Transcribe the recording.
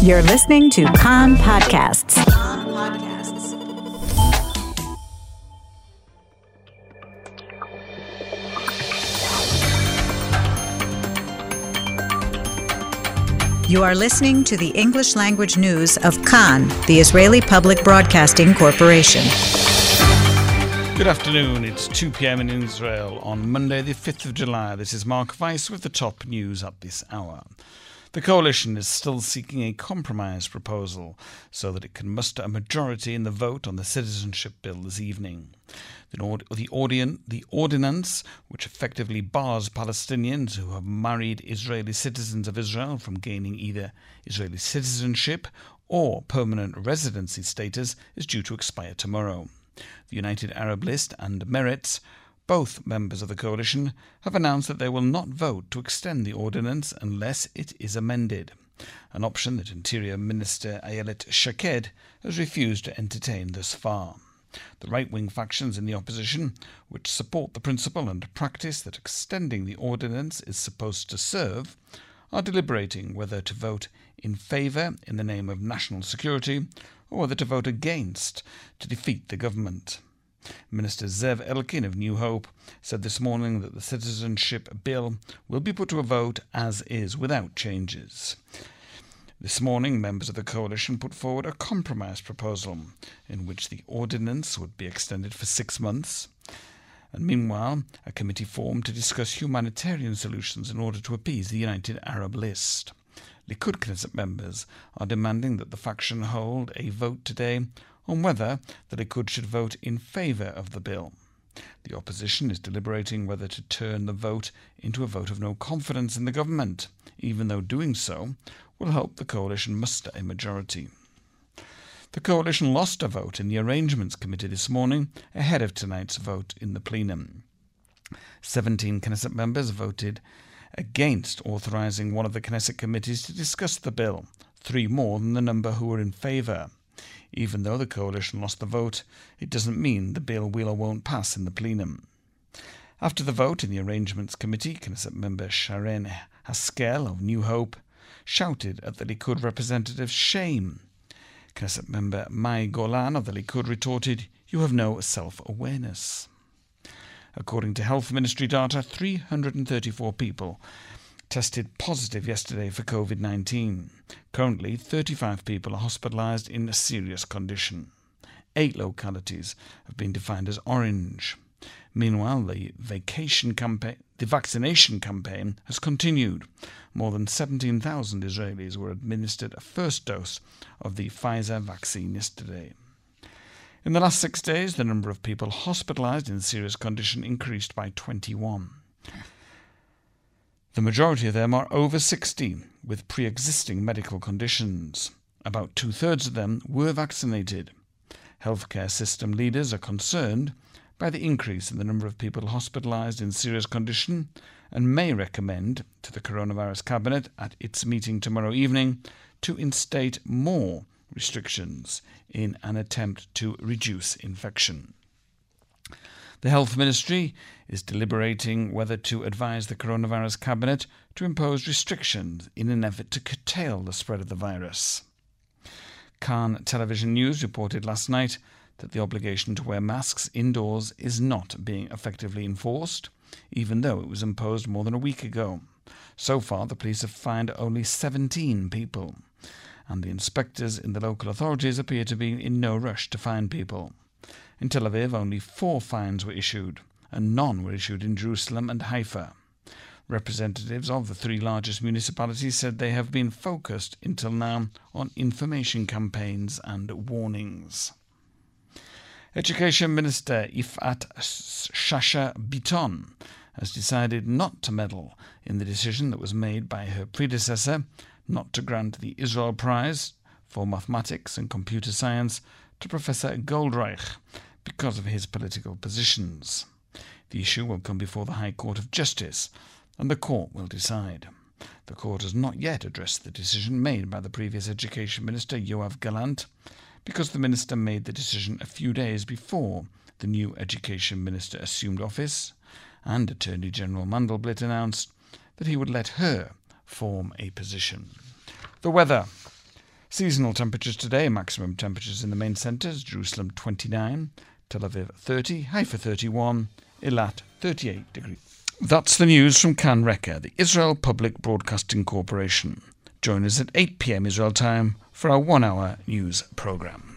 You're listening to Kan Podcasts. You are listening to the English language news of Kan, the Israeli Public Broadcasting Corporation. Good afternoon. It's 2 p.m. in Israel on Monday, the 5th of July. This is Mark Weiss with the top news at this hour. The coalition is still seeking a compromise proposal so that it can muster a majority in the vote on the citizenship bill this evening. The, the, audience, the ordinance, which effectively bars Palestinians who have married Israeli citizens of Israel from gaining either Israeli citizenship or permanent residency status, is due to expire tomorrow. The United Arab List and Meretz both members of the coalition have announced that they will not vote to extend the ordinance unless it is amended, an option that Interior Minister Ayelet Shaked has refused to entertain thus far. The right wing factions in the opposition, which support the principle and practice that extending the ordinance is supposed to serve, are deliberating whether to vote in favour in the name of national security or whether to vote against to defeat the government. Minister Zev Elkin of New Hope said this morning that the citizenship bill will be put to a vote as is without changes. This morning, members of the coalition put forward a compromise proposal in which the ordinance would be extended for six months. And meanwhile, a committee formed to discuss humanitarian solutions in order to appease the United Arab List. Likud Knesset members are demanding that the faction hold a vote today on whether the Likud should vote in favour of the bill. The opposition is deliberating whether to turn the vote into a vote of no confidence in the government, even though doing so will help the coalition muster a majority. The coalition lost a vote in the Arrangements Committee this morning ahead of tonight's vote in the plenum. 17 Knesset members voted against authorising one of the Knesset committees to discuss the bill, three more than the number who were in favour. Even though the coalition lost the vote, it doesn't mean the bill will or won't pass in the plenum. After the vote in the Arrangements Committee, Knesset member Sharon Haskel of New Hope shouted at the Likud representatives, Shame! Knesset member Mai Golan of the Likud retorted, You have no self awareness. According to Health Ministry data, 334 people tested positive yesterday for COVID 19. Currently, 35 people are hospitalised in a serious condition. Eight localities have been defined as orange. Meanwhile, the the vaccination campaign has continued. More than 17,000 Israelis were administered a first dose of the Pfizer vaccine yesterday. In the last six days, the number of people hospitalised in serious condition increased by 21. The majority of them are over 60 with pre existing medical conditions. About two thirds of them were vaccinated. Healthcare system leaders are concerned by the increase in the number of people hospitalised in serious condition and may recommend to the Coronavirus Cabinet at its meeting tomorrow evening to instate more restrictions in an attempt to reduce infection. The Health Ministry is deliberating whether to advise the Coronavirus Cabinet to impose restrictions in an effort to curtail the spread of the virus. Kan Television News reported last night that the obligation to wear masks indoors is not being effectively enforced, even though it was imposed more than a week ago. So far, the police have fined only 17 people, and the inspectors in the local authorities appear to be in no rush to fine people. In Tel Aviv, only four fines were issued, and none were issued in Jerusalem and Haifa. Representatives of the three largest municipalities said they have been focused until now on information campaigns and warnings. Education Minister Ifat Shasha Biton has decided not to meddle in the decision that was made by her predecessor not to grant the Israel Prize for Mathematics and Computer Science to Professor Goldreich because of his political positions. The issue will come before the High Court of Justice, and the court will decide. The court has not yet addressed the decision made by the previous Education Minister, Yoav Gallant, because the minister made the decision a few days before the new Education Minister assumed office, and Attorney General Mandelblit announced that he would let her form a position. The weather. Seasonal temperatures today, maximum temperatures in the main centres, Jerusalem 29, Tel Aviv 30, Haifa 31, Eilat 38 degrees. That's the news from Kan the Israel Public Broadcasting Corporation. Join us at 8 pm Israel time for our one hour news programme.